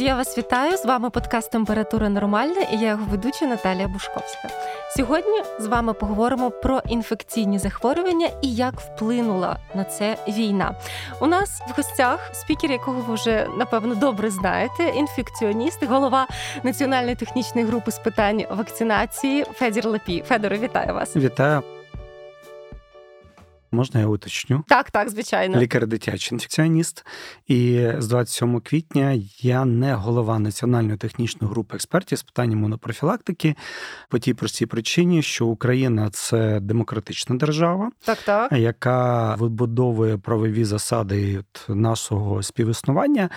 Друзі, я вас вітаю. З вами подкаст Температура Нормальна і я його ведуча Наталія Бушковська. Сьогодні з вами поговоримо про інфекційні захворювання і як вплинула на це війна. У нас в гостях спікер, якого ви вже напевно добре знаєте, інфекціоніст, голова національної технічної групи з питань вакцинації Федір Лапі. Федоре, вітаю вас! Вітаю. Можна я уточню? Так, так, звичайно. Лікар дитячий інфекціоніст. І з 27 квітня я не голова національної технічної групи експертів з питань імунопрофілактики по тій простій причині, що Україна це демократична держава, так, так. яка вибудовує правові засади нашого співіснування.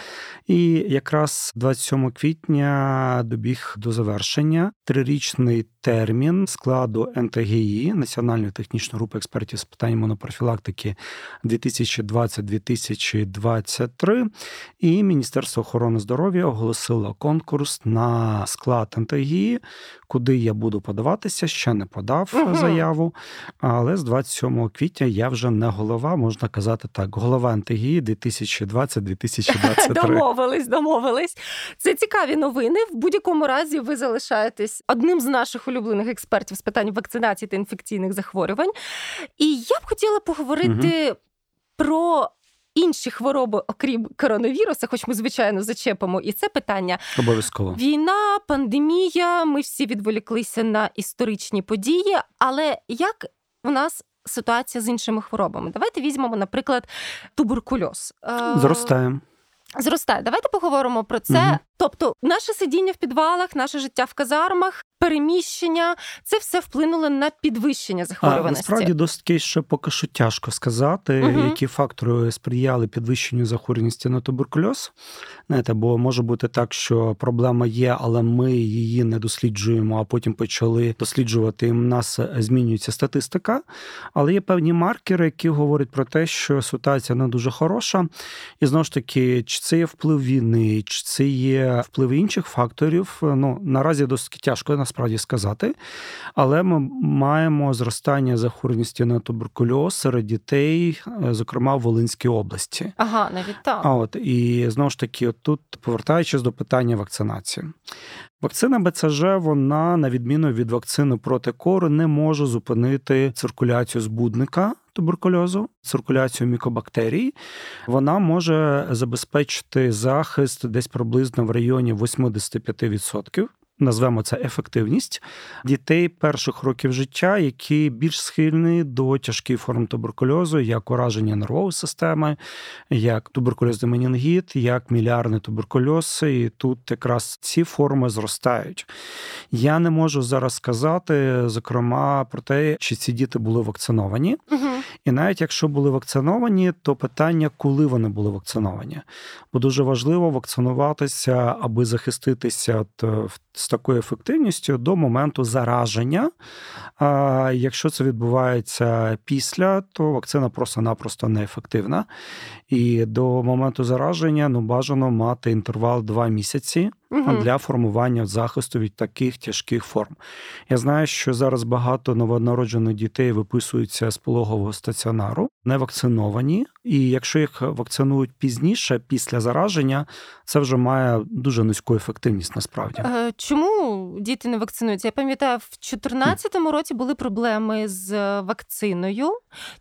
І якраз 27 квітня добіг до завершення трирічний термін складу НТГІ Національної технічної групи експертів з питань імунопрофілактики профілактики 2020-2023, і Міністерство охорони здоров'я оголосило конкурс на склад антагії, куди я буду подаватися. Ще не подав угу. заяву. Але з 27 квітня я вже не голова, можна казати так, голова антагії 2020-2023. Домовились, домовились. Це цікаві новини. В будь-якому разі ви залишаєтесь одним з наших улюблених експертів з питань вакцинації та інфекційних захворювань. І я б хотіла поговорити угу. про. Інші хвороби, окрім коронавіруса, хоч ми звичайно зачепимо і це питання. Обов'язково війна, пандемія. Ми всі відволіклися на історичні події. Але як у нас ситуація з іншими хворобами? Давайте візьмемо, наприклад, туберкульоз. Е, Зростаємо. Зростає. Давайте поговоримо про це. Угу. Тобто, наше сидіння в підвалах, наше життя в казармах, переміщення це все вплинуло на підвищення захворюваності. А, Насправді досить ще поки що тяжко сказати, угу. які фактори сприяли підвищенню захворюваності на туберкульоз. Знаєте, бо може бути так, що проблема є, але ми її не досліджуємо, а потім почали досліджувати. і У нас змінюється статистика. Але є певні маркери, які говорять про те, що ситуація не дуже хороша, і знову ж таки, чи це є вплив війни, чи це є вплив інших факторів. Ну наразі досить тяжко насправді сказати, але ми маємо зростання захворюваності на туберкульоз серед дітей, е, зокрема в Волинській області. Ага, навіть так. А от і знову ж таки, тут повертаючись до питання вакцинації. Вакцина БЦЖ, вона, на відміну від вакцини проти кору, не може зупинити циркуляцію збудника туберкульозу, циркуляцію мікобактерій. Вона може забезпечити захист десь приблизно в районі 85% назвемо це ефективність дітей перших років життя, які більш схильні до тяжких форм туберкульозу, як ураження нервової системи, як туберкульозний менінгіт, як мілярний туберкульоз. І тут якраз ці форми зростають. Я не можу зараз сказати, зокрема, про те, чи ці діти були вакциновані. Угу. І навіть якщо були вакциновані, то питання, коли вони були вакциновані. Бо дуже важливо вакцинуватися, аби захиститися з такою ефективністю до моменту зараження. А Якщо це відбувається після, то вакцина просто-напросто неефективна. І до моменту зараження ну бажано мати інтервал 2 місяці угу. для формування захисту від таких тяжких форм. Я знаю, що зараз багато новонароджених дітей виписуються з пологового стаціонару, не вакциновані, і якщо їх вакцинують пізніше, після зараження, це вже має дуже низьку ефективність. Насправді, е, чому діти не вакцинуються? Я пам'ятаю, в 2014 році були проблеми з вакциною.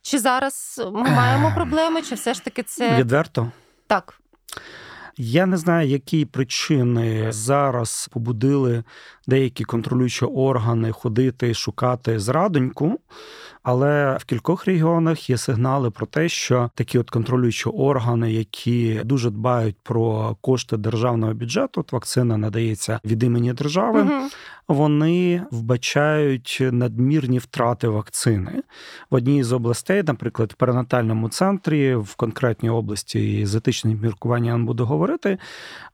Чи зараз ми маємо проблеми, чи все ж таки це відверто? Так. Я не знаю, які причини зараз побудили деякі контролюючі органи ходити шукати зрадоньку. Але в кількох регіонах є сигнали про те, що такі от контролюючі органи, які дуже дбають про кошти державного бюджету, от вакцина надається від імені держави, угу. вони вбачають надмірні втрати вакцини в одній з областей, наприклад, в перинатальному центрі, в конкретній області з етичним міркуванням буду говорити,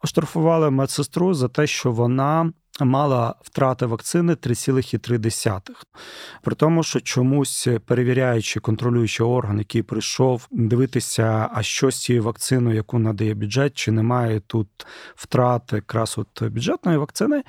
оштрафували медсестру за те, що вона мала втрати вакцини 3,3. При тому, що чомусь перевіряючи контролюючий орган, який прийшов дивитися, а що з цією вакциною, яку надає бюджет, чи немає тут втрати якраз от бюджетної вакцини,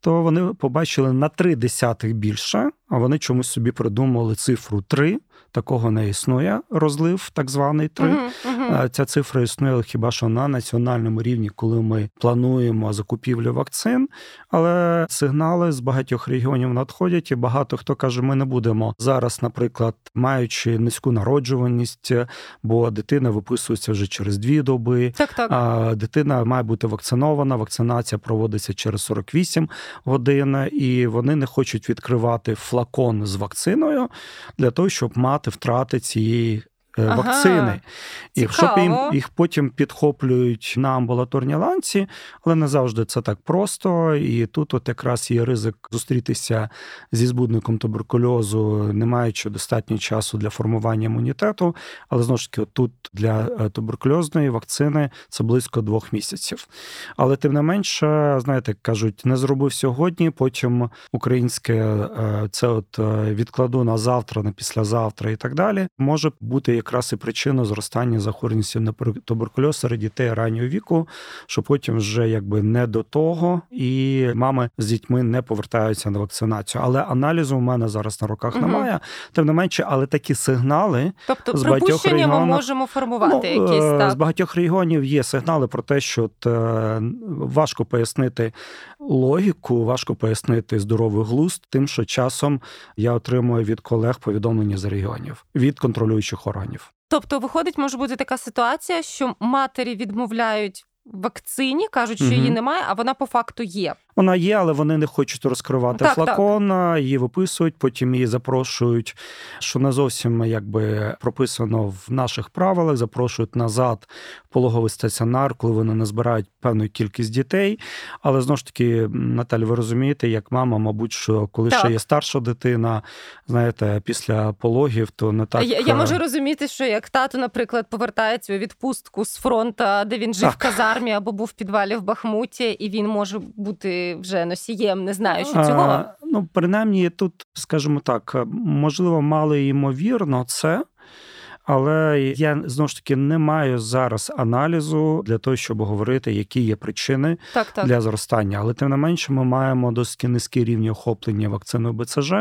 то вони побачили на 3 десятих більше, а вони чомусь собі придумали цифру 3, Такого не існує розлив, так званий 3. Uh-huh, uh-huh. Угу. Ця цифра існує хіба що на національному рівні, коли ми плануємо закупівлю вакцин, але сигнали з багатьох регіонів надходять, і багато хто каже, ми не будемо зараз, наприклад, маючи низьку народжуваність, бо дитина виписується вже через дві доби. Так, так. А дитина має бути вакцинована. Вакцинація проводиться через 48 годин, і вони не хочуть відкривати флакон з вакциною для того, щоб мати втрати цієї Е, ага, вакцини. І якщо їм їх потім підхоплюють на амбулаторній ланці, але не завжди це так просто. І тут от якраз є ризик зустрітися зі збудником туберкульозу, не маючи достатньо часу для формування імунітету. Але знову ж таки, тут для е, туберкульозної вакцини це близько двох місяців. Але тим не менше, знаєте, кажуть, не зробив сьогодні, потім українське е, це от відкладу на завтра, на післязавтра і так далі, може бути якраз і причина зростання захворюваності на туберкульоз серед дітей раннього віку, що потім вже якби не до того, і мами з дітьми не повертаються на вакцинацію. Але аналізу у мене зараз на руках угу. немає. Тим не менше, але такі сигнали тобто з багатьох регіонів ми можемо формувати ну, якісь так? з багатьох регіонів. Є сигнали про те, що от, е, важко пояснити логіку, важко пояснити здоровий глузд, тим, що часом я отримую від колег повідомлення з регіонів від контролюючих органів. Тобто, виходить, може бути така ситуація, що матері відмовляють вакцині, кажуть, що угу. її немає, а вона по факту є. Вона є, але вони не хочуть розкривати так, флакон, так. її виписують, потім її запрошують, що не зовсім якби прописано в наших правилах. Запрошують назад пологовий стаціонар, коли вони не збирають певну кількість дітей. Але знову ж таки, Наталь, ви розумієте, як мама, мабуть, що коли так. ще є старша дитина, знаєте, після пологів, то не так я, я можу розуміти, що як тато, наприклад, повертається у відпустку з фронту, де він жив в казармі або був в підвалі в Бахмуті, і він може бути вже носієм, не знаючи цього. Ну, принаймні, тут, скажімо так, можливо, мало ймовірно це. Але я знову ж таки не маю зараз аналізу для того, щоб говорити, які є причини так, так. для зростання. Але тим не менше, ми маємо досить низький рівні охоплення вакциною БЦЖ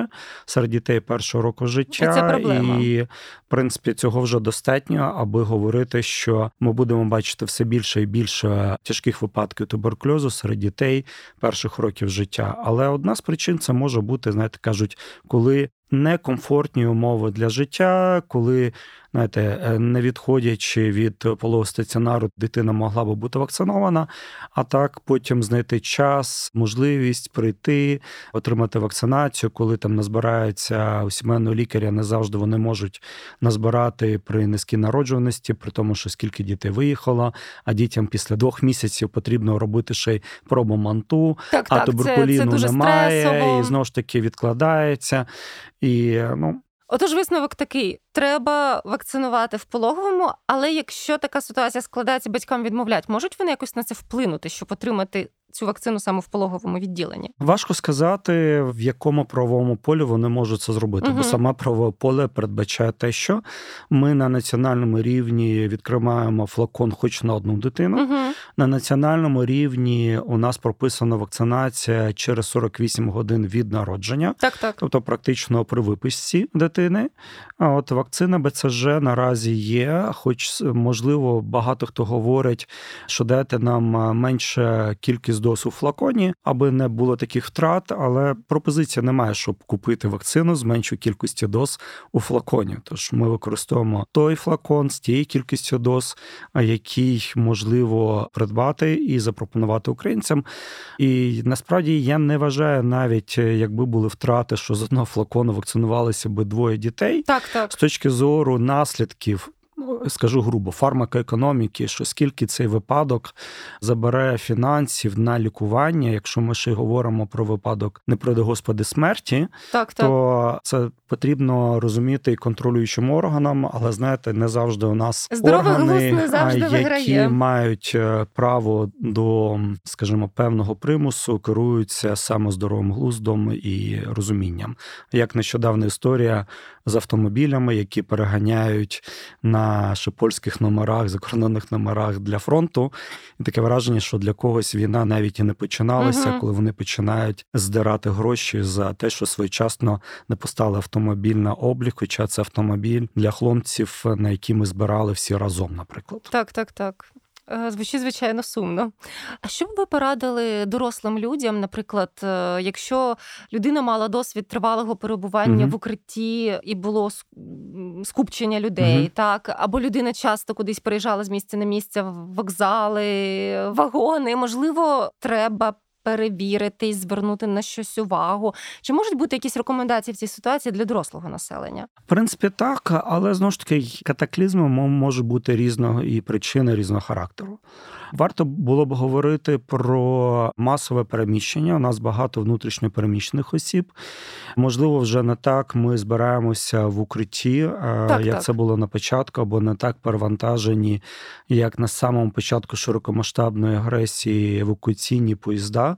серед дітей першого року життя. Це проблема. І в принципі цього вже достатньо, аби говорити, що ми будемо бачити все більше і більше тяжких випадків туберкульозу серед дітей перших років життя. Але одна з причин це може бути, знаєте, кажуть, коли некомфортні умови для життя, коли знаєте, е, не відходячи від полового стаціонару, дитина могла би бути вакцинована, а так потім знайти час, можливість прийти, отримати вакцинацію, коли там назбирається у сімейного лікаря, не завжди вони можуть назбирати при низькій народжуваності, при тому, що скільки дітей виїхало, а дітям після двох місяців потрібно робити ще й пробу манту, так, а так, туберкуліну це, це немає, стресово. і знову ж таки відкладається. І ну Отож, висновок такий: треба вакцинувати в пологовому, але якщо така ситуація складається, батькам відмовлять, можуть вони якось на це вплинути, щоб отримати цю вакцину саме в пологовому відділенні? Важко сказати, в якому правовому полі вони можуть це зробити, угу. бо саме правове поле передбачає те, що ми на національному рівні відкриваємо флакон, хоч на одну дитину. Угу. На національному рівні у нас прописана вакцинація через 48 годин від народження, так, так. тобто практично при виписці дитини. А от вакцина БЦЖ наразі є, хоч можливо багато хто говорить, що дайте нам менше кількість доз у флаконі, аби не було таких втрат. Але пропозиція немає, щоб купити вакцину з меншою кількістю доз у флаконі. Тож ми використовуємо той флакон з тією кількістю доз, який можливо придбати і запропонувати українцям. І насправді я не вважаю навіть, якби були втрати, що з одного флакону вакцинувалися би двоє дітей. Так, так. з точки зору наслідків Ну, скажу грубо, фармакоекономіки, що скільки цей випадок забере фінансів на лікування, якщо ми ще говоримо про випадок, не про господи смерті, так, то це потрібно розуміти і контролюючим органам, але знаєте, не завжди у нас Здоровий органи, не завжди які виграє. мають е, право до, скажімо, певного примусу, керуються саме здоровим глуздом і розумінням. Як нещодавна історія з автомобілями, які переганяють на на ще польських номерах, закордонних номерах для фронту. І таке враження, що для когось війна навіть і не починалася, uh коли вони починають здирати гроші за те, що своєчасно не постали автомобіль на облік, хоча це автомобіль для хлопців, на які ми збирали всі разом, наприклад. Так, так, так. Е, звучить, звичайно, сумно. А що б ви порадили дорослим людям, наприклад, е, якщо людина мала досвід тривалого перебування mm в укритті і було скупчення людей, mm так? Або людина часто кудись переїжджала з місця на місце, вокзали, вагони, можливо, треба перевірити звернути на щось увагу? Чи можуть бути якісь рекомендації в цій ситуації для дорослого населення? В принципі, так, але знову ж таки катаклізми можуть бути різного і причини різного характеру. Варто було б говорити про масове переміщення. У нас багато внутрішньопереміщених осіб. Можливо, вже не так ми збираємося в укритті, е, так, як так. це було на початку, або не так перевантажені, як на самому початку широкомасштабної агресії евакуаційні поїзда,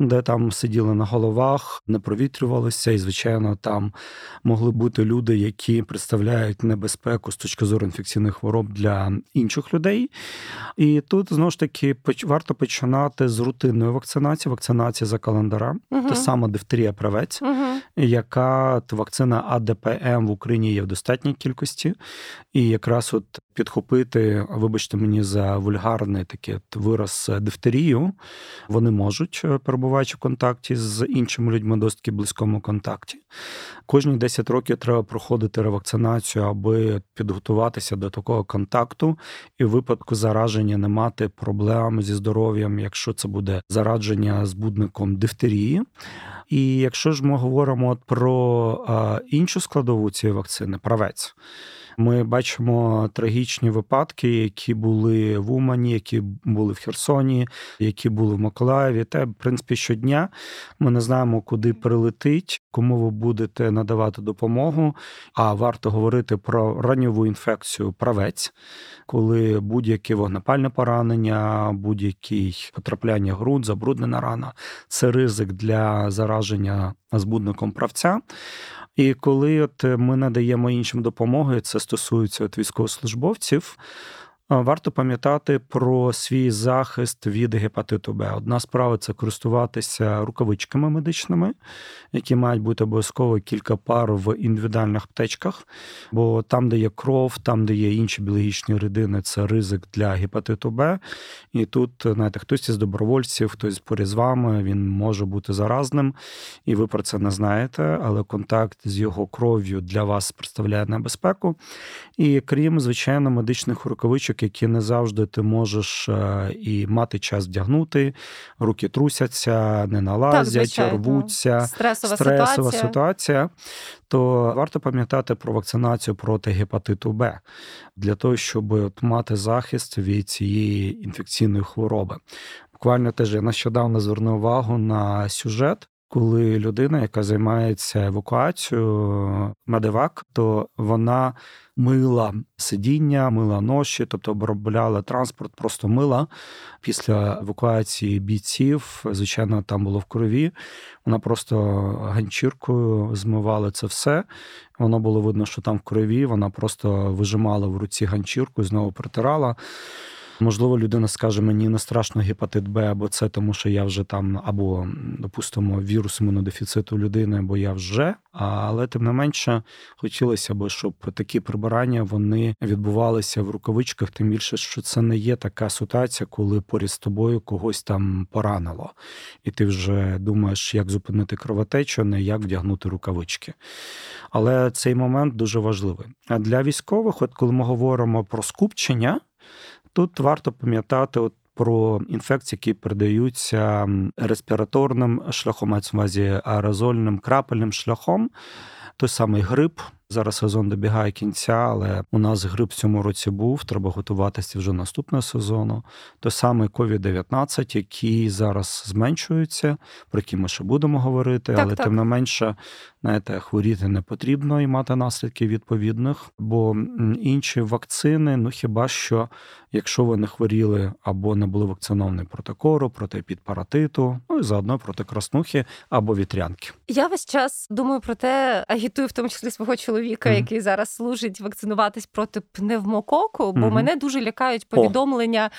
де там сиділи на головах, не провітрювалися, і, звичайно, там могли бути люди, які представляють небезпеку з точки зору інфекційних хвороб для інших людей. І тут знову ж таки варто починати з рутинної вакцинації, вакцинації за календарем, угу. та сама дифтерія правець, угу. яка вакцина АДПМ в Україні є в достатній кількості, і якраз от підхопити, вибачте мені за вульгарний такий вираз дифтерію, вони можуть, е, перебуваючи в контакті з іншими людьми, досить близькому контакті. Кожні 10 років треба проходити ревакцинацію, аби підготуватися до такого контакту, і в випадку зараження не мати проблем зі здоров'ям, якщо це буде зарадження збудником дифтерії. І якщо ж ми говоримо про іншу складову цієї вакцини, правець. Ми бачимо трагічні випадки, які були в Умані, які були в Херсоні, які були в Миколаєві. Те, в принципі, щодня ми не знаємо, куди прилетить, кому ви будете надавати допомогу. А варто говорити про ранньову інфекцію правець, коли будь-яке вогнепальне поранення, будь-яке потрапляння ґрунт, забруднена рана це ризик для зараження збудником правця. І коли от ми надаємо іншим допомогу, це стосується от військовослужбовців. Варто пам'ятати про свій захист від гепатиту Б. Одна справа це користуватися рукавичками медичними, які мають бути обов'язково кілька пар в індивідуальних аптечках, бо там, де є кров, там, де є інші біологічні рідини, це ризик для гепатиту Б. І тут, знаєте, хтось із добровольців, хтось поряд з вами, він може бути заразним, і ви про це не знаєте, але контакт з його кров'ю для вас представляє небезпеку. І крім звичайно медичних рукавичок навичок, які не завжди ти можеш е, і мати час вдягнути, руки трусяться, не налазять, так, рвуться, стресова, стресова ситуація. ситуація. То варто пам'ятати про вакцинацію проти гепатиту Б для того, щоб мати захист від цієї інфекційної хвороби. Буквально теж я нещодавно звернув увагу на сюжет. Коли людина, яка займається евакуацією, медивак, то вона мила сидіння, мила ноші, тобто обробляла транспорт, просто мила після евакуації бійців. Звичайно, там було в крові. Вона просто ганчіркою змивала це все. Воно було видно, що там в крові. Вона просто вижимала в руці ганчірку і знову протирала. Можливо, людина скаже, мені не страшно гепатит Б або С, тому що я вже там, або, допустимо, вірус імунодефіциту людини, бо я вже. Але тим не менше хотілося б, щоб такі прибирання вони відбувалися в рукавичках, тим більше, що це не є така ситуація, коли поряд з тобою когось там поранило, і ти вже думаєш, як зупинити кровотечу, не як вдягнути рукавички. Але цей момент дуже важливий. А для військових, от коли ми говоримо про скупчення. Тут варто пам'ятати от про інфекції, які передаються респіраторним шляхом, мається в увазі аерозольним крапельним шляхом. Той самий грип. Зараз сезон добігає кінця, але у нас грип в цьому році був. Треба готуватися вже наступного сезону. Той самий COVID-19, який зараз зменшується, про який ми ще будемо говорити, так, але так. тим не менше знаєте, хворіти не потрібно і мати наслідки відповідних, бо інші вакцини, ну хіба що, якщо ви не хворіли або не були вакциновані проти кору, проти підпаратиту, ну і заодно проти краснухи або вітрянки. Я весь час думаю про те, агітую в тому числі свого чоловіка, mm-hmm. який зараз служить вакцинуватись проти пневмококу, бо mm-hmm. мене дуже лякають повідомлення.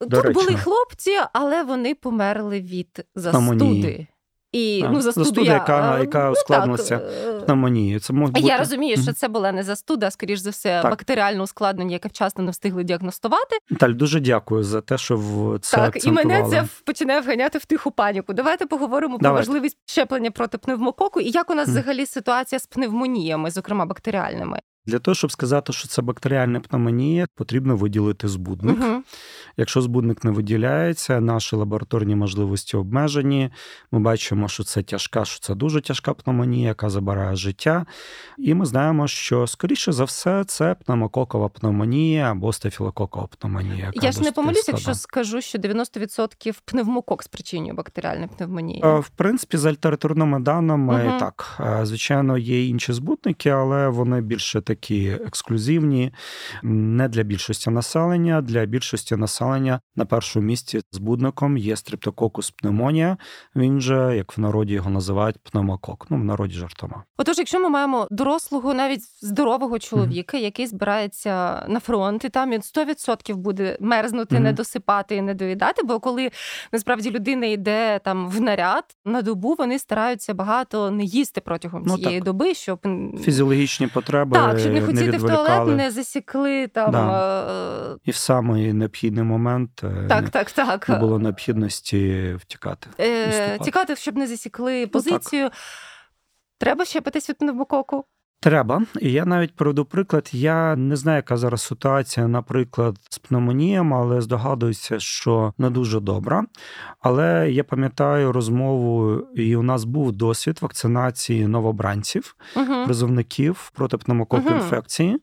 Тут До були хлопці, але вони померли від застуди. І а, ну застуду, застуда, яка яка ускладнилася ну, пневмонією. Це може бути... Я розумію, що це була не застуда, а скоріш за все, так. бактеріальне ускладнення, яке вчасно не встигли діагностувати. Таль, дуже дякую за те, що в це так і мене це починає вганяти в тиху паніку. Давайте поговоримо Давайте. про важливість щеплення проти пневмококу і як у нас mm. взагалі ситуація з пневмоніями, зокрема бактеріальними. Для того, щоб сказати, що це бактеріальна пневмонія, потрібно виділити збудник. Угу. Якщо збудник не виділяється, наші лабораторні можливості обмежені. Ми бачимо, що це тяжка, що це дуже тяжка пневмонія, яка забирає життя. І ми знаємо, що скоріше за все це пневмококова пневмонія або стафілококова пневмонія. Яка Я ж не помилюсь, якщо скажу, що 90% пневмокок спричинює бактеріальну пневмонію. Е, в принципі, з альтернативними даними угу. так. Е, звичайно, є інші збутники, але вони більше такі такі ексклюзивні, не для більшості населення. Для більшості населення на першому місці збудником є стриптококус пневмонія. Він же, як в народі його називають, пневмокок. Ну в народі жартома. Отож, якщо ми маємо дорослого, навіть здорового чоловіка, mm-hmm. який збирається на фронт, і там він 100% буде мерзнути, mm-hmm. не досипати і не доїдати. Бо коли насправді людина йде там в наряд на добу, вони стараються багато не їсти протягом ну, цієї так. доби, щоб фізіологічні потреби. Так, щоб не хотіти в туалет, не засікли там. Да. І в самий необхідний момент е, так, так, так. не було необхідності втікати. Е, Тікати, щоб не засікли позицію. Ну, Треба щепитись від пневмококу? Треба, і я навіть приведу приклад. Я не знаю, яка зараз ситуація, наприклад, з пневмонієм, але здогадуюся, що не дуже добра. Але я пам'ятаю розмову, і у нас був досвід вакцинації новобранців, uh призовників проти пневмококу uh інфекції.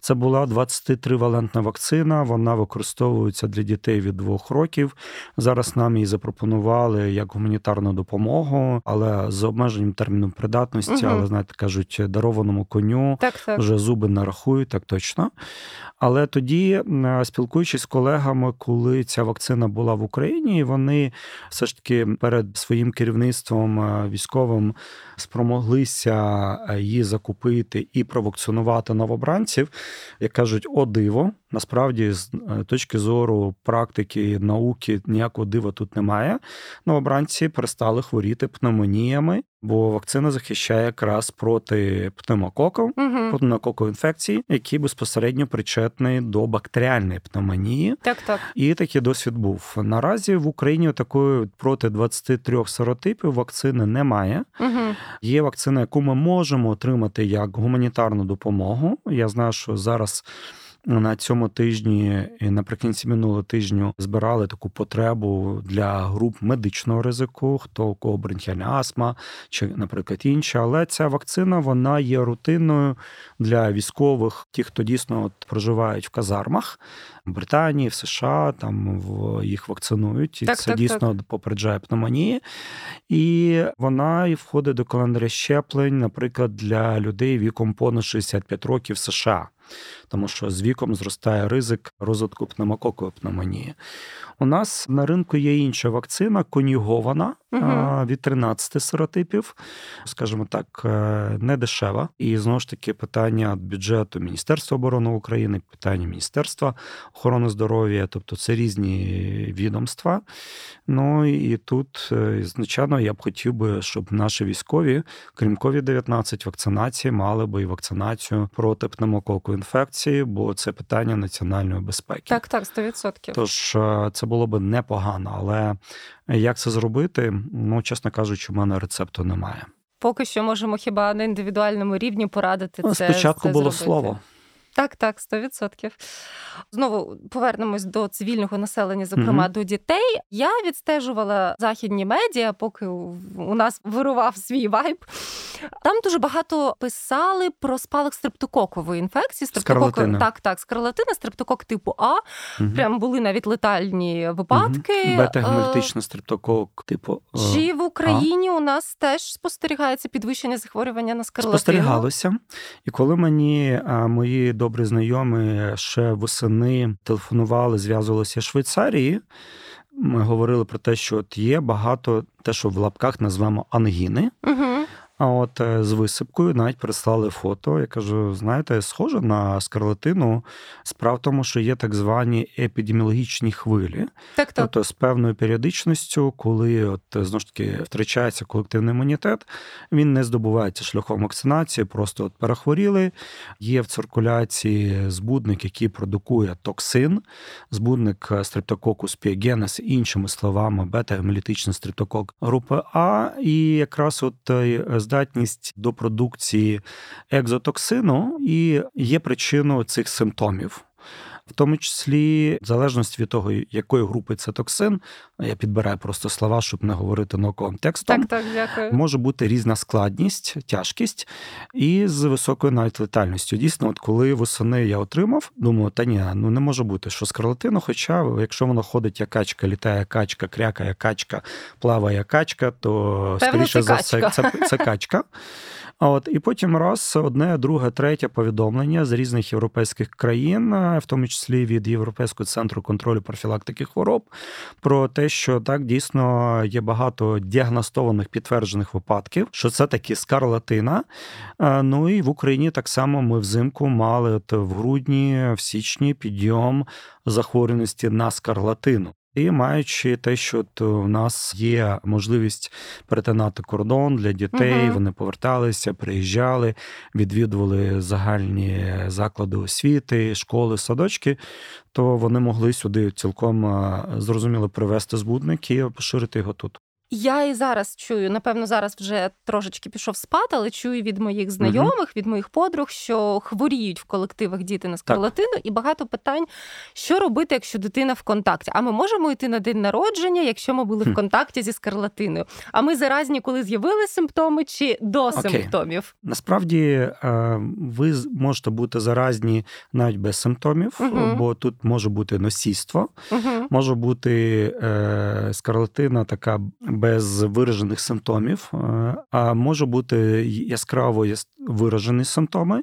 Це була 23-валентна вакцина. Вона використовується для дітей від двох років. Зараз нам її запропонували як гуманітарну допомогу, але з обмеженням терміну придатності, uh але знаєте, кажуть, дарованому чорному коню так, так. вже зуби нарахують, так точно. Але тоді, спілкуючись з колегами, коли ця вакцина була в Україні, вони все ж таки перед своїм керівництвом е, військовим спромоглися е, її закупити і провакцинувати новобранців, як кажуть, о диво. Насправді, з е, точки зору практики науки, ніякого дива тут немає. Новобранці перестали хворіти пневмоніями, бо вакцина захищає якраз проти пневмококів, угу. пневмококової інфекції, які безпосередньо причетні до бактеріальної пневмонії. Так, так. І такий досвід був. Наразі в Україні такої проти 23 серотипів вакцини немає. Угу. Є вакцина, яку ми можемо отримати як гуманітарну допомогу. Я знаю, що зараз. На цьому тижні і наприкінці минулого тижню збирали таку потребу для груп медичного ризику, хто у кого бронхіальна астма чи, наприклад, інша. Але ця вакцина вона є рутинною для військових, ті, хто дійсно от проживають в казармах в Британії, в США, там в їх вакцинують, і так, це так, дійсно так. попереджає пневмонії. І вона і входить до календаря щеплень, наприклад, для людей віком понад 65 років в США тому що з віком зростає ризик розвитку пневмококової пневмонії. У нас на ринку є інша вакцина, конюгована угу. від 13 серотипів, скажімо так, е, не дешева. І знову ж таки питання бюджету Міністерства оборони України, питання Міністерства охорони здоров'я, тобто це різні відомства. Ну і тут, е, звичайно, я б хотів би, щоб наші військові, крім COVID-19, вакцинації мали би і вакцинацію проти пневмококової інфекції, бо це питання національної безпеки. Так, так, 100%. Тож е, це було б непогано, але як це зробити? Ну, чесно кажучи, у мене рецепту немає. Поки що можемо хіба на індивідуальному рівні порадити ну, це. Спочатку це було зробити. слово. Так, так, 100%. Знову повернемось до цивільного населення, зокрема mm-hmm. до дітей. Я відстежувала західні медіа, поки у нас вирував свій вайб. Там дуже багато писали про спалах стрептококової інфекції. Стрептокок, так, так, скарлатина, стрептокок типу А. Mm-hmm. Прям були навіть летальні випадки. Mm-hmm. Бета-гемолітичний стрептокок типу е, Чи в Україні а. у нас теж спостерігається підвищення захворювання на скарлатину? Спостерігалося. І коли мені а, мої добрі знайомі ще восени телефонували, зв'язувалися з Швейцарії. Ми говорили про те, що от є багато те, що в лапках назвемо ангіни. Угу. А от е, з висипкою навіть прислали фото. Я кажу: знаєте, схоже на скарлатину. Справа в тому, що є так звані епідеміологічні хвилі, так, так. тобто з певною періодичністю, коли от знову ж таки втрачається колективний імунітет, він не здобувається шляхом вакцинації, просто от перехворіли. Є в циркуляції збудник, який продукує токсин, збудник стрептококус піогенес, іншими словами, бета-гемолітичний стрептокок групи А, і якраз от здатність до продукції екзотоксину і є причиною цих симптомів. В тому числі, в залежності від того, якої групи це токсин, я підбираю просто слова, щоб не говорити науковим текстом. Так, так, дякую. Може бути різна складність, тяжкість і з високою навіть летальністю. Дійсно, от коли восени я отримав, думаю, та ні, ну не може бути, що скарлатину, хоча якщо воно ходить як качка, літає качка, крякає качка, плаває качка, то Певно, скоріше за все це, це качка. А от і потім раз одне, друге, третє повідомлення з різних європейських країн, в тому числі від Європейського центру контролю профілактики хвороб, про те, що так дійсно є багато діагностованих підтверджених випадків, що це таки скарлатина. Ну і в Україні так само ми взимку мали от в грудні, в січні підйом захворюваності на скарлатину. І маючи те, що то в нас є можливість перетинати кордон для дітей, угу. вони поверталися, приїжджали, відвідували загальні заклади освіти, школи, садочки, то вони могли сюди цілком зрозуміло привезти збудник і поширити його тут. Я і зараз чую, напевно, зараз вже трошечки пішов спад, але чую від моїх знайомих, угу. від моїх подруг, що хворіють в колективах діти на скарлатину, і багато питань, що робити, якщо дитина в контакті. А ми можемо йти на день народження, якщо ми були в контакті зі скарлатиною. А ми заразні, коли з'явилися симптоми, чи до Окей. симптомів? Насправді е, ви можете бути заразні навіть без симптомів, угу. бо тут може бути носійство, угу. може бути е, скарлатина така без виражених симптомів, е, а може бути яскраво виражені симптоми,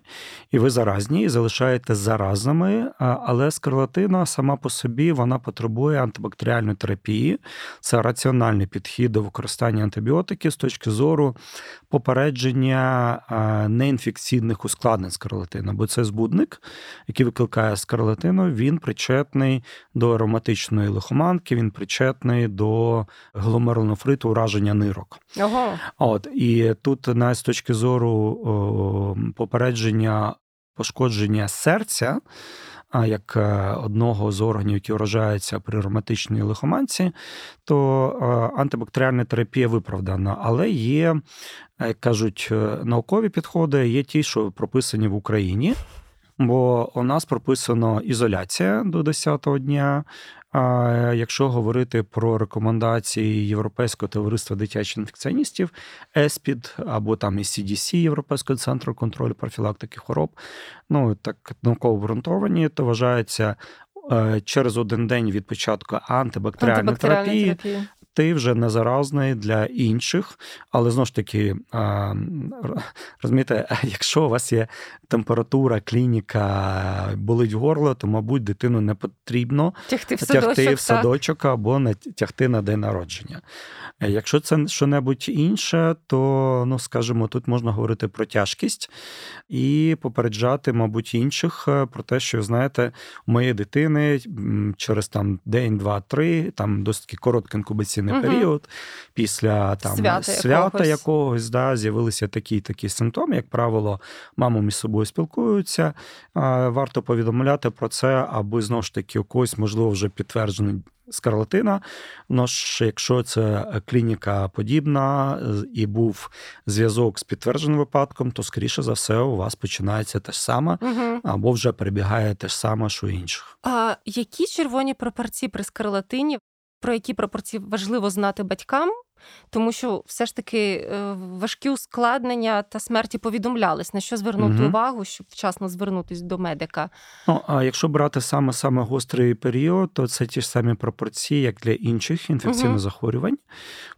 і ви заразні, і залишаєте заразними, але скарлатина сама по собі вона потребує антибактеріальної терапії. Це раціональний підхід до використання антибіотиків з точки зору попередження неінфекційних ускладнень скарлатини, бо це збудник, який викликає скарлатину, він причетний до ароматичної лихоманки, він причетний до гломерулонефриту, ураження нирок. Ого. От і тут навіть з точки зору о, попередження пошкодження серця. Як е, одного з органів, які вражаються при ароматичній лихоманці, то е, антибактеріальна терапія виправдана, але є, як кажуть, е, наукові підходи, є ті, що прописані в Україні. Бо у нас прописано ізоляція до 10-го дня, а якщо говорити про рекомендації Європейського товариства дитячих інфекціоністів, ЕСПІД або там і CDC, Європейського центру контролю профілактики хвороб, ну так науково обґрунтовані, то вважається е, через один день від початку антибактеріальної терапії, терапії ти вже не заразний для інших, але знову ж таки, розумієте, якщо у вас є температура, клініка, болить горло, то, мабуть, дитину не потрібно тягти в садочок, тягти в садочок або не тягти на день народження. Якщо це що-небудь інше, то, ну, скажімо, тут можна говорити про тяжкість і попереджати, мабуть, інших е, про те, що, знаєте, у моєї дитини через там день, два, три, там досить короткий інкубаційний інфекційний угу. період, після там свята, свята якогось, якогось да, з'явилися такі такі симптоми. Як правило, мами між собою спілкуються. Варто повідомляти про це, аби знову ж таки у когось, можливо, вже підтверджений скарлатина. Но ж, якщо це клініка подібна і був зв'язок з підтвердженим випадком, то скоріше за все у вас починається те ж саме, угу. або вже перебігає те ж саме, що інших. А які червоні пропорції при скарлатині? Про які пропорції важливо знати батькам, тому що все ж таки е, важкі ускладнення та смерті повідомлялись, на що звернути угу. увагу, щоб вчасно звернутися до медика. Ну а якщо брати саме саме гострий період, то це ті ж самі пропорції, як для інших інфекційних угу. захворювань,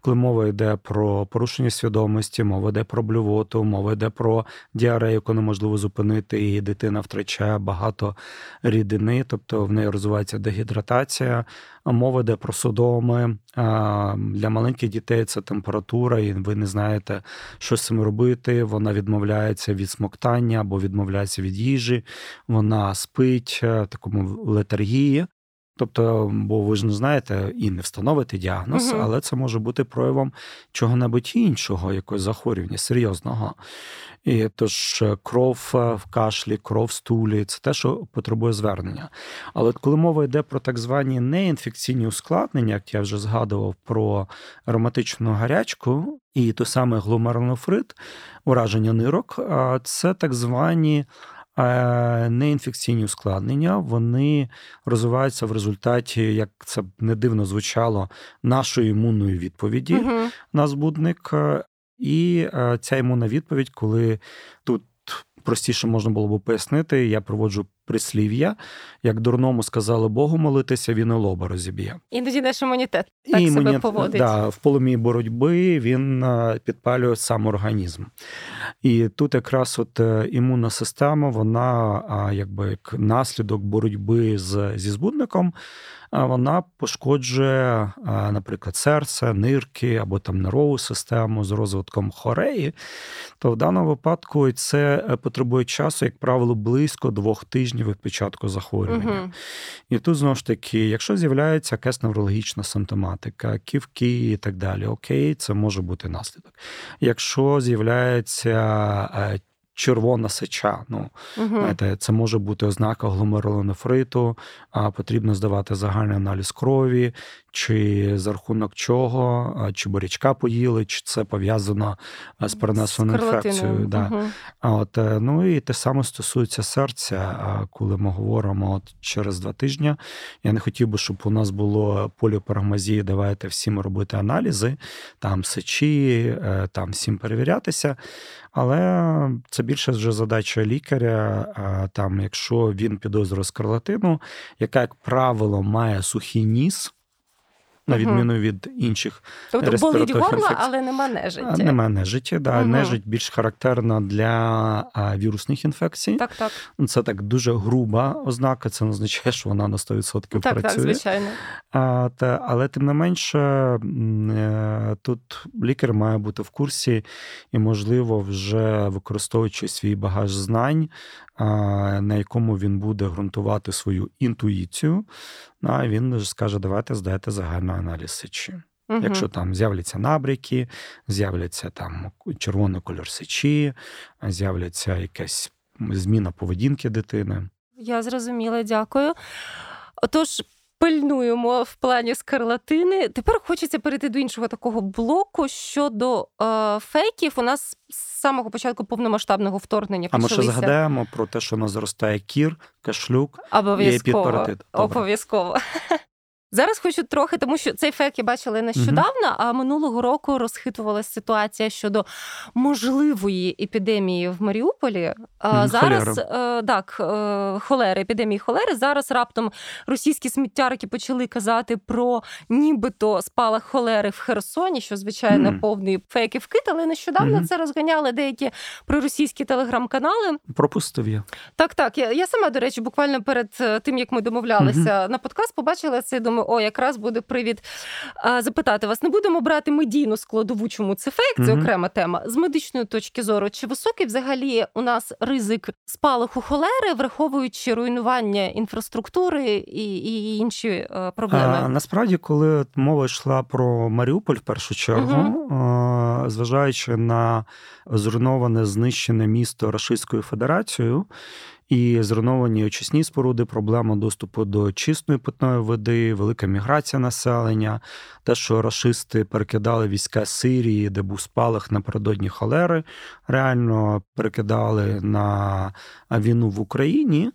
коли мова йде про порушення свідомості, мова йде про блювоту, мова йде про діарею, яку неможливо зупинити, і дитина втрачає багато рідини, тобто в неї розвивається дегідратація, мова йде про судоми для маленьких дітей дітей температура, і ви не знаєте, що з цим робити. Вона відмовляється від смоктання або відмовляється від їжі, вона спить е, в такому летаргії. Тобто, бо ви ж не знаєте і не встановити діагноз, угу. але це може бути проявом чого-небудь іншого, якогось захворювання, серйозного. І тож е, кров е, в кашлі, кров в стулі це те, що потребує звернення. Але коли мова йде про так звані неінфекційні ускладнення, як я вже згадував про ароматичну гарячку і той самий гломерулофрит, ураження нирок, це так звані. Е, неінфекційні ускладнення вони розвиваються в результаті, як це не дивно звучало, нашої імунної відповіді uh на збудник. І е, ця імунна відповідь, коли тут простіше можна було б пояснити, я проводжу прислів'я, як дурному сказали Богу молитися, він і лоба розіб'є. Іноді наш імунітет так і себе поводить. Да, в полумі боротьби він е, підпалює сам організм. І тут якраз от е, імунна система, вона якби як наслідок боротьби з, зі збудником вона пошкоджує, наприклад, серце, нирки або там нервову систему з розвитком хореї, то в даному випадку це е, потребує часу, як правило, близько двох тижнів від початку захворювання. Угу. І тут знову ж таки, якщо з'являється якась неврологічна симптоматика, ківки і так далі, окей, це може бути наслідок. Якщо з'являється е, червона сеча. Ну, угу. знаєте, Це може бути ознака гломерулонефриту, а потрібно здавати загальний аналіз крові, чи за рахунок чого, чи борячка поїли, чи це пов'язано з перенесеною інфекцією. Да. Угу. А от, е, Ну і те саме стосується серця, коли ми говоримо от через два тижні. Я не хотів би, щоб у нас було поліопарагмазії, давайте всім робити аналізи, там сечі, е, там всім перевірятися. Але це більше вже задача лікаря. Там, якщо він підозрює скарлатину, яка, як правило, має сухий ніс на відміну від інших Тобто болить горло, але нема нежиття. Нема нежиття, да. Угу. Нежить більш характерна для вірусних інфекцій. Так, так. Це так дуже груба ознака, це не означає, що вона на 100% так, працює. Так, звичайно. А, та, Але тим не менше, е, тут лікар має бути в курсі і, можливо, вже використовуючи свій багаж знань, на якому він буде ґрунтувати свою інтуїцію, а він скаже: давайте здайте загальний аналіз сечі. Угу. Якщо там з'являться набряки, з'являться там червоний кольор сечі, з'являться якась зміна поведінки дитини. Я зрозуміла, дякую. Отож, пильнуємо в плані скарлатини. Тепер хочеться перейти до іншого такого блоку щодо е, фейків. У нас з самого початку повномасштабного вторгнення А ми ще згадаємо про те, що у нас зростає кір, кашлюк і епідпаратит. Обов'язково. Зараз хочу трохи, тому що цей фейк я бачила нещодавно, uh а минулого року розхитувалася ситуація щодо можливої епідемії в Маріуполі. А Зараз е, так, е, холери, епідемії холери. Зараз раптом російські сміттярики почали казати про нібито спалах холери в Херсоні, що звичайно mm повний фейк і вкид, але нещодавно mm це розганяли деякі проросійські телеграм-канали. Пропустив я. Так, так. Я я сама, до речі, буквально перед е, тим як ми домовлялися на подкаст, побачила цей думаю, о, якраз буде привід запитати вас. Не будемо брати медійну складову, чому це фейк, це угу. окрема тема. З медичної точки зору, чи високий взагалі у нас ризик спалаху холери, враховуючи руйнування інфраструктури і і інші е, проблеми? А, Насправді, коли мова йшла про Маріуполь, в першу чергу, угу. зважаючи на зруйноване знищене місто Російською Федерацією і зруйновані очисні споруди, проблема доступу до чистої питної води, велика міграція населення, те, що рашисти перекидали війська Сирії, де був спалах напередодні холери, реально перекидали на війну в Україні.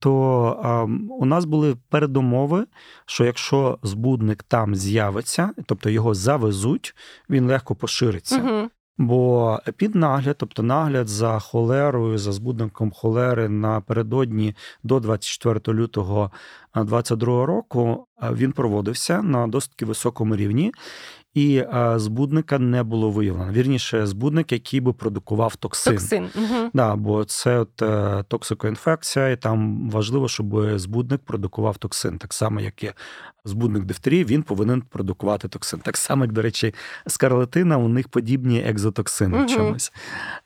То а, у нас були передумови, що якщо збудник там з'явиться, тобто його завезуть, він легко пошириться. Угу. Бо під нагляд, тобто нагляд за холерою, за збудником холери напередодні до 24 лютого 2022 року, він проводився на досить високому рівні і збудника не було виявлено. Вірніше, збудник, який би продукував токсин. Токсин. Угу. Да, Бо це от е, токсикоінфекція, і там важливо, щоб збудник продукував токсин. Так само, як і збудник дифтерії, він повинен продукувати токсин. Так само, як, до речі, скарлетина, у них подібні екзотоксини угу. в чомусь,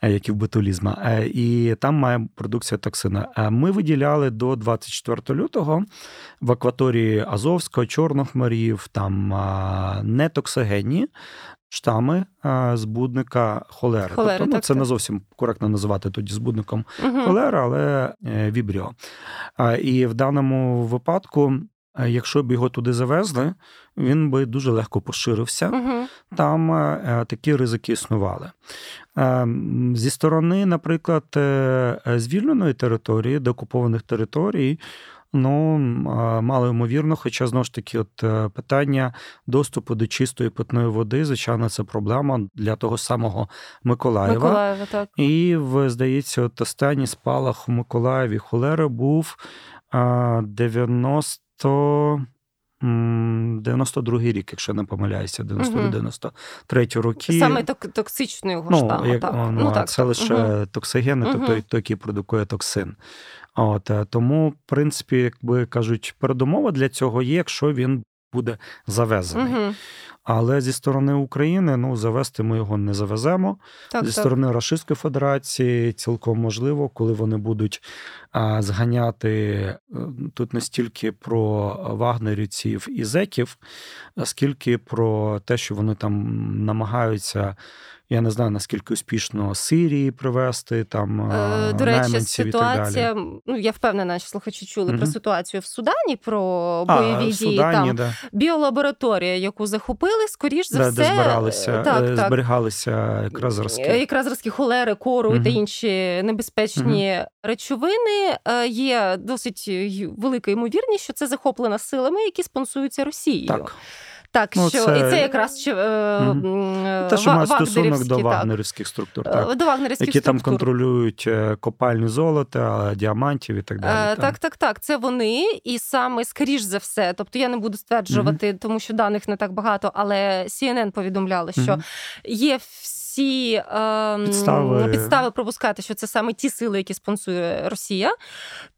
е, як і в ботулізма. Е, і там має продукція токсина. Ми виділяли до 24 лютого в акваторії Азовського, Чорних морів, там нетоксигенні гені штами збудника холери. холери тобто, ну, Це так. не зовсім коректно називати тоді збудником угу. холери, але е, вібріо. І в даному випадку. Е, якщо б його туди завезли, він би дуже легко поширився. uh Там е, такі ризики існували. Е, зі сторони, наприклад, е, звільненої території, деокупованих територій, Ну мало ймовірно, хоча знову ж таки, от е, питання доступу до чистої питної води, звичайно, це проблема для того самого Миколаєва. Миколаєва так. І здається, от останній спалах у Миколаєві холери був 90. 92-й рік, якщо не помиляюся, 92-93 роки. Саме токсичний його штаму. Ну, як, так. Ну, ну, так, Це лише угу. токсигени, тобто той, який продукує токсин. От е, Тому, в принципі, якби кажуть, передумова для цього є, якщо він буде завезений. Угу. Але зі сторони України ну завести ми його не завеземо. Так, зі так. сторони Рашистської Федерації цілком можливо, коли вони будуть а, зганяти е, тут не стільки про вагнерівців і зеків, а скільки про те, що вони там намагаються я не знаю наскільки успішно Сирії привести там е, до речі, ситуація. Ну я впевнена, що слухачі чули угу. про ситуацію в Судані, про бойові а, дії Судані, там да. біолабораторія, яку захопили, скоріш за да, все де збиралися, е, так, зберігалися якраз зразки. якраз зразки холери, кору угу. та інші небезпечні угу. речовини. Є досить велика ймовірність, що це захоплено силами, які спонсуються Росією. Так. Так, ну, що це... і це якраз що, mm те, що має стосунок до вагнерівських структур, так, е, до вагнерівських які структур. там контролюють е, копальні золота, діамантів і так далі. Так, так, так. Це вони, і саме скоріш за все. Тобто я не буду стверджувати, mm тому що даних не так багато, але CNN повідомляли, що є всі всі е, підстави. підстави пропускати, що це саме ті сили, які спонсує Росія.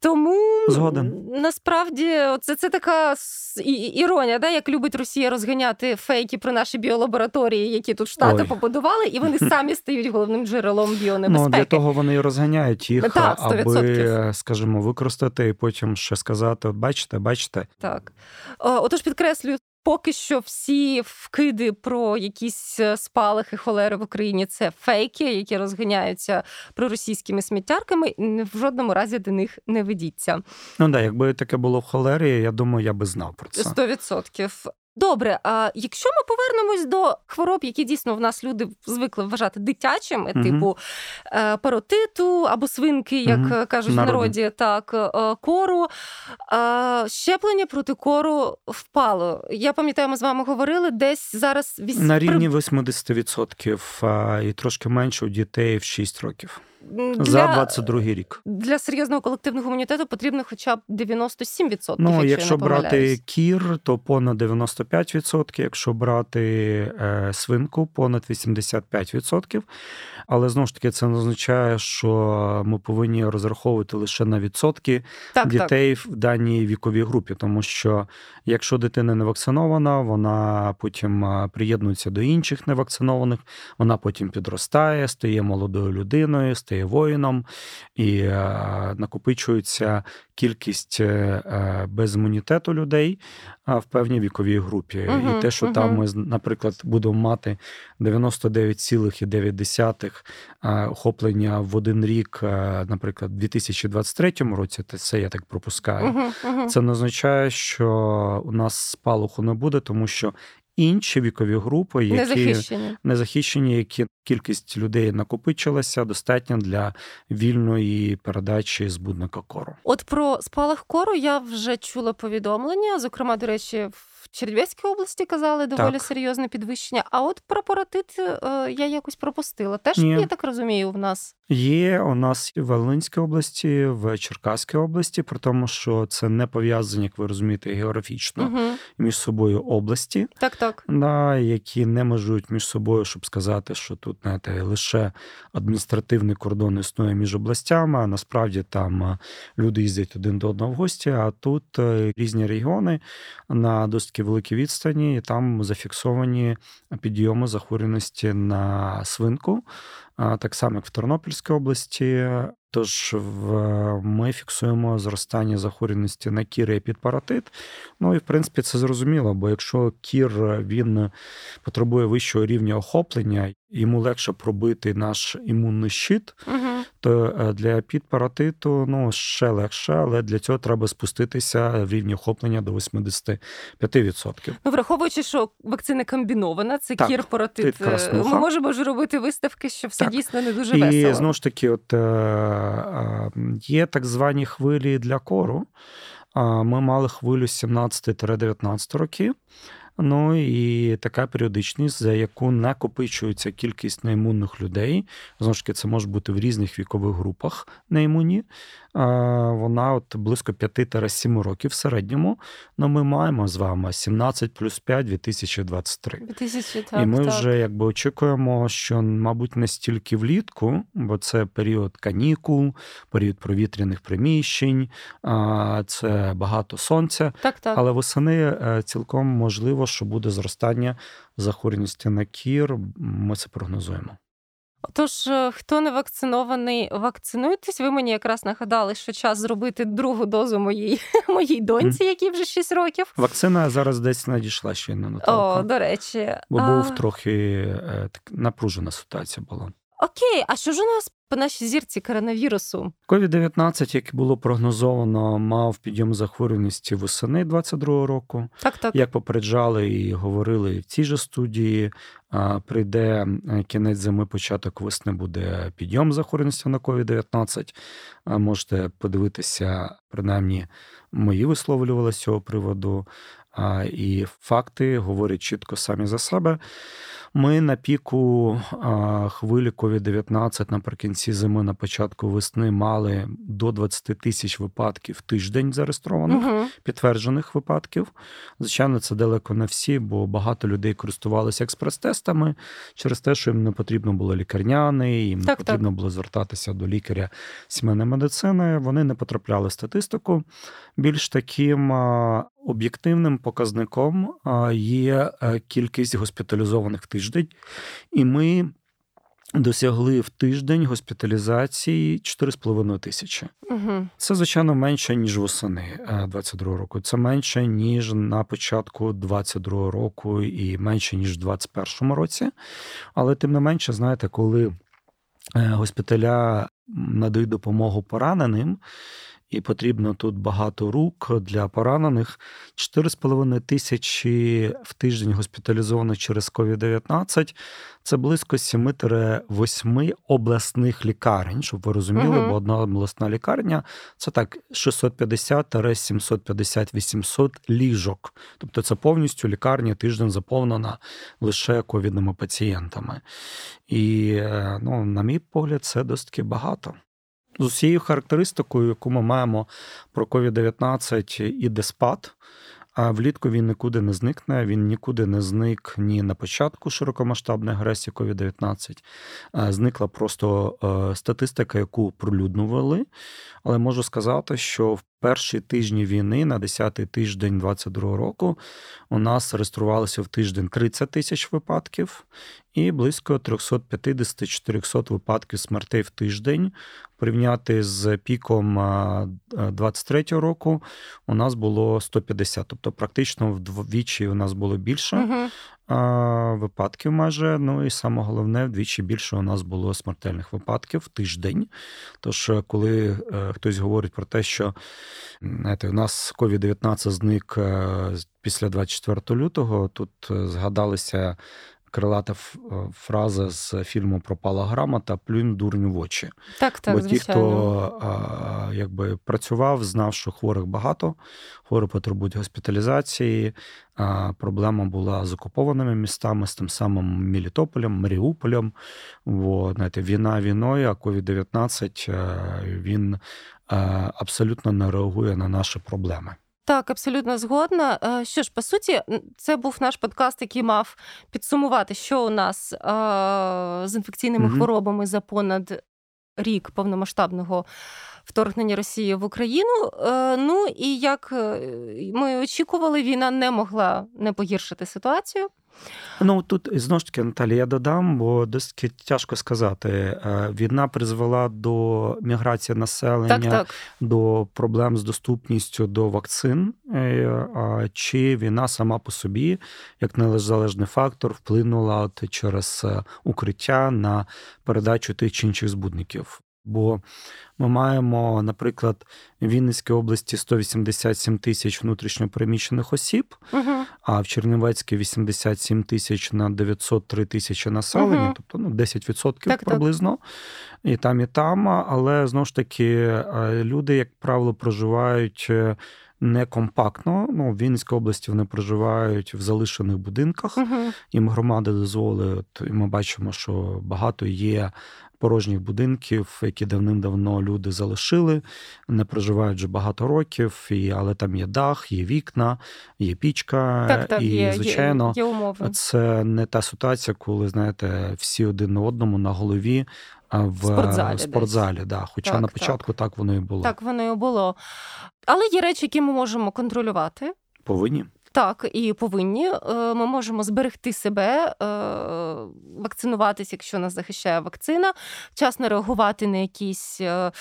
Тому Згоден. насправді це це така іронія, да, як любить Росія розганяти фейки про наші біолабораторії, які тут штати Ой. побудували, і вони самі стають головним джерелом біонебезпеки. Ну, Для того вони і розганяють їх, так, аби, скажімо, використати і потім ще сказати: бачите, бачите. Так. Отож, підкреслюю, Поки що всі вкиди про якісь е, спалахи холери в Україні це фейки, які розганяються проросійськими сміттярками. В жодному разі до них не ведіться. Ну да, якби таке було в холері, я думаю, я би знав про це. Сто відсотків. Добре, а якщо ми повернемось до хвороб, які дійсно в нас люди звикли вважати дитячими, mm типу е, паротиту або свинки, як mm кажуть Народи. в народі, так е, кору, щеплення проти кору впало. Я пам'ятаю, ми з вами говорили десь зараз вісь... на рівні 80% і трошки менше у дітей в 6 років. Для, за 22 рік. Для серйозного колективного імунітету потрібно хоча б 97%. Ну, якщо, якщо брати кір, то понад 95%, якщо брати е, свинку, понад 85%. Але знову ж таки, це не означає, що ми повинні розраховувати лише на відсотки так, дітей так. в даній віковій групі, тому що якщо дитина не вакцинована, вона потім приєднується до інших невакцинованих, вона потім підростає, стає молодою людиною, стає воїном і е, накопичується кількість е, е, без імунітету людей в певній віковій групі. Угу, і те, що угу. там ми, наприклад, будемо мати 99,9 охоплення в один рік, наприклад, в 2023 році, це я так пропускаю. Угу, угу. Це не означає, що у нас спалаху не буде, тому що інші вікові групи, які не захищені. не захищені, які кількість людей накопичилася, достатньо для вільної передачі збудника кору. От про спалах кору я вже чула повідомлення. Зокрема, до речі, в Чернівецькій області казали доволі Так. серйозне підвищення. А от про паротит е, я якось пропустила. Теж Ні. я так розумію, в нас. Є у нас в Волинській області, в Черкаській області, при тому, що це не пов'язані, як ви розумієте, географічно Угу. між собою області, Так, так. да, які не межують між собою, щоб сказати, що тут знаєте, лише адміністративний кордон існує між областями. А насправді там люди їздять один до одного в гості. А тут е, різні регіони на досить великій відстані, і там зафіксовані підйоми захворюваності на свинку. Так само, як в Тернопільській області. Тож ми фіксуємо зростання захворюваності на кір і підпаратит. Ну і в принципі це зрозуміло, бо якщо кір він потребує вищого рівня охоплення, йому легше пробити наш імунний щит, Угу. То е, для підпаратиту ну ще легше, але для цього треба спуститися в рівні охоплення до 85%. Ну, враховуючи, що вакцина комбінована, це Так, кір паротит. ти краснуха. Ми можемо ж робити виставки, що все Так. дійсно не дуже І весело. знову ж таки, от е, е, є так звані хвилі для кору. Ми мали хвилю з 17-19 років. Ну і така періодичність, за яку накопичується кількість неімунних людей. Знову ж таки, це може бути в різних вікових групах неімунні. Вона от близько 5-7 років в середньому. Ну, ми маємо з вами 17 плюс 5 2023. 2000, так, І ми так. вже якби очікуємо, що, мабуть, не стільки влітку, бо це період канікул, період провітряних приміщень, це багато сонця. Так, так. Але восени е, цілком можливо, що буде зростання захворюваності на кір. Ми це прогнозуємо. Тож, е, хто не вакцинований, вакцинуйтесь. Ви мені якраз нагадали, що час зробити другу дозу моїй, моїй доньці, якій вже 6 років. Вакцина зараз десь надійшла ще на О, до речі. бо А, був трохи е, напружена ситуація була. Окей, а що ж у нас по нашій зірці коронавірусу? COVID-19, як було прогнозовано, мав підйом захворюваності восени 22 року. Так, так. Як попереджали і говорили в цій же студії, прийде кінець зими, початок весни буде підйом захворюваності на COVID-19. Можете подивитися, принаймні, мої висловлювали з цього приводу. І факти говорять чітко самі за себе. Ми на піку хвилі COVID-19 наприкінці зими, на початку весни мали до 20 тисяч випадків в тиждень зареєстрованих Угу. підтверджених випадків. Звичайно, це далеко не всі, бо багато людей користувалися експрес-тестами через те, що їм не потрібно було лікарняний, їм Так, потрібно було звертатися до лікаря сімейної медицини. Вони не потрапляли в статистику. Більш таким об'єктивним показником є е, кількість госпіталізованих в тиждень, і ми. Досягли в тиждень госпіталізації 4,5 тисячі. Угу. Це, звичайно, менше, ніж восени 22 року. Це менше, ніж на початку 22 року і менше, ніж в 21 році. Але тим не менше, знаєте, коли е, госпіталя надають допомогу пораненим. І потрібно тут багато рук для поранених. 4,5 тисячі в тиждень госпіталізованих через COVID-19 це близько 7-8 обласних лікарень, щоб ви розуміли, угу. бо одна обласна лікарня це так 650-750-800 ліжок. Тобто це повністю лікарня тиждень заповнена лише ковідними пацієнтами. І, е, ну, на мій погляд, це досить багато. З усією характеристикою, яку ми маємо про COVID-19 іде спад, а влітку він нікуди не зникне. Він нікуди не зник ні на початку широкомасштабної агресії COVID-19. Зникла просто е, статистика, яку пролюднували. Але можу сказати, що в перші тижні війни на 10-й тиждень 22 року у нас реєструвалося в тиждень 30 тисяч випадків і близько 350-400 випадків смертей в тиждень. Порівняти з піком 23-го року у нас було 150, тобто практично вдвічі у нас було більше. Випадків майже. Ну і саме головне, вдвічі більше у нас було смертельних випадків в тиждень. Тож, е, коли е, хтось говорить про те, що знаєте, у нас COVID-19 зник е, після 24 лютого, тут згадалися крилата фраза з фільму Пропала грамота плюнь дурню в очі. Так, так, Бо ті, хто а, якби працював, знав, що хворих багато, хворі потребують госпіталізації. А, Проблема була з окупованими містами, з тим самим Мелітополем, Маріуполем. Бо, знаєте, війна війною, а COVID-19 е, він е, абсолютно не реагує на наші проблеми. Так, абсолютно згодна. Е, що ж, по суті, це був наш подкаст, який мав підсумувати, що у нас е, з інфекційними угу. хворобами за понад рік повномасштабного вторгнення Росії в Україну. Е, ну і як ми очікували, війна не могла не погіршити ситуацію. Ну тут знову ж таки, Наталі, я додам, бо досить тяжко сказати. Е, війна призвела до міграції населення, так, так. до проблем з доступністю до вакцин. Е, чи війна сама по собі, як незалежний фактор, вплинула от через е, укриття на передачу тих чи інших збудників? Бо ми маємо, наприклад, в Вінницькій області 187 тисяч внутрішньопереміщених осіб, uh-huh. а в Чернівецькій 87 тисяч на 903 тисячі населення, uh-huh. тобто ну, 10% так, приблизно. Так. І там, і там. Але знову ж таки, е, люди, як правило, проживають. Е, не компактно. Ну, в Вінницькій області вони проживають в залишених будинках. Uh-huh. Їм громади дозволили. Ми бачимо, що багато є порожніх будинків, які давним-давно люди залишили, не проживають вже багато років, і, але там є дах, є вікна, є пічка. Так, так, і, є, звичайно, є, є умови. це не та ситуація, коли знаєте, всі один на одному на голові. В спортзалі, спортзалі да. Хоча так, на початку так. так воно і було. Так воно і було. Але є речі, які ми можемо контролювати. Повинні. Так, і повинні. Е, ми можемо зберегти себе, е, вакцинуватися, якщо нас захищає вакцина, вчасно реагувати на якісь. Е,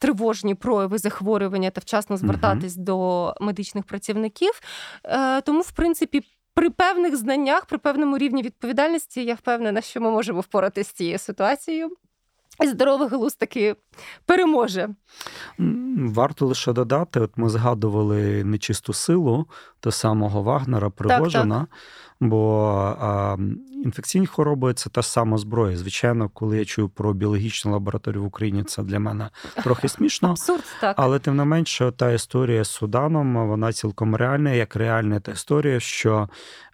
тривожні прояви захворювання та вчасно звертатись uh до медичних працівників. Тому, в принципі, при певних знаннях, при певному рівні відповідальності, я впевнена, що ми можемо впоратися з цією ситуацією. Здоровий глузд таки переможе. Варто лише додати: от ми згадували нечисту силу того самого Вагнера, Пригожина. Так, так. Бо а, інфекційні хвороби це та сама зброя. Звичайно, коли я чую про біологічну лабораторію в Україні, це для мене трохи смішно. Абсурд, так. Але тим не менше, та історія з Суданом, вона цілком реальна, як реальна та історія, що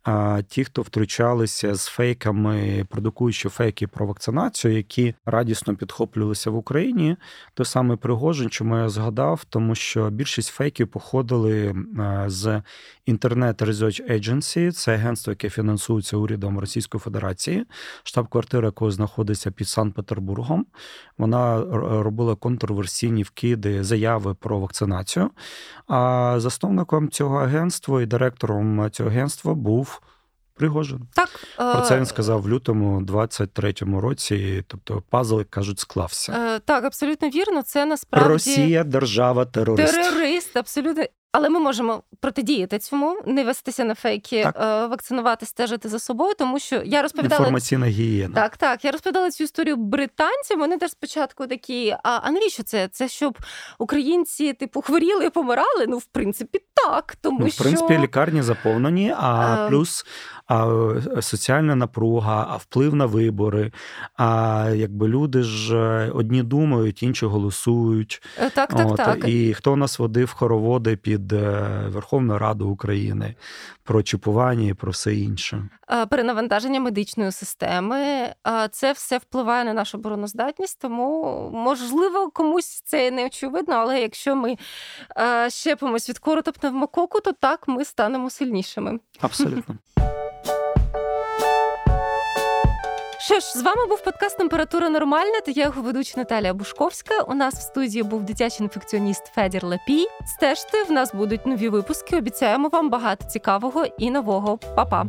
а, ті, хто втручалися з фейками, продукуючи фейки про вакцинацію, які радісно підхоплювалися в Україні, той самий Пригожин, чому я згадав, тому що більшість фейків походили з Internet Research Agency, це агентство, яке фінансується урядом Російської Федерації, штаб-квартира якого знаходиться під Санкт-Петербургом. Вона робила контроверсійні вкиди, заяви про вакцинацію. А засновником цього агентства і директором цього агентства був. Пригожин. Так. Про це він е, сказав в лютому 23-му році. Тобто, пазл, як кажуть, склався. Е, так, абсолютно вірно. Це насправді Росія держава терорист. Терорист, абсолютно. Але ми можемо протидіяти цьому, не вестися на фейки, так. Е, вакцинувати, стежити за собою, тому що я розповідала інформаційна гігієна. Так, так. Я розповідала цю історію британцям. Вони теж спочатку такі: а а навіщо це? Це щоб українці типу хворіли і помирали? Ну, в принципі, так. Тому ну, в принципі, що... лікарні заповнені, а, а... плюс а, соціальна напруга, а вплив на вибори. А якби люди ж е, одні думають, інші голосують. Е, так, так, От, так. І хто нас водив хороводи під Верховну Раду України про чіпування і про все інше. Перенавантаження медичної системи це все впливає на нашу обороноздатність, тому можливо комусь це не очевидно, але якщо ми щепимось від кору та пневмококу, то так ми станемо сильнішими. Абсолютно. Що ж, з вами був подкаст Температура нормальна та я його ведуча Наталія Бушковська. У нас в студії був дитячий інфекціоніст Федір Лапій. Стежте, в нас будуть нові випуски. Обіцяємо вам багато цікавого і нового. Па-па!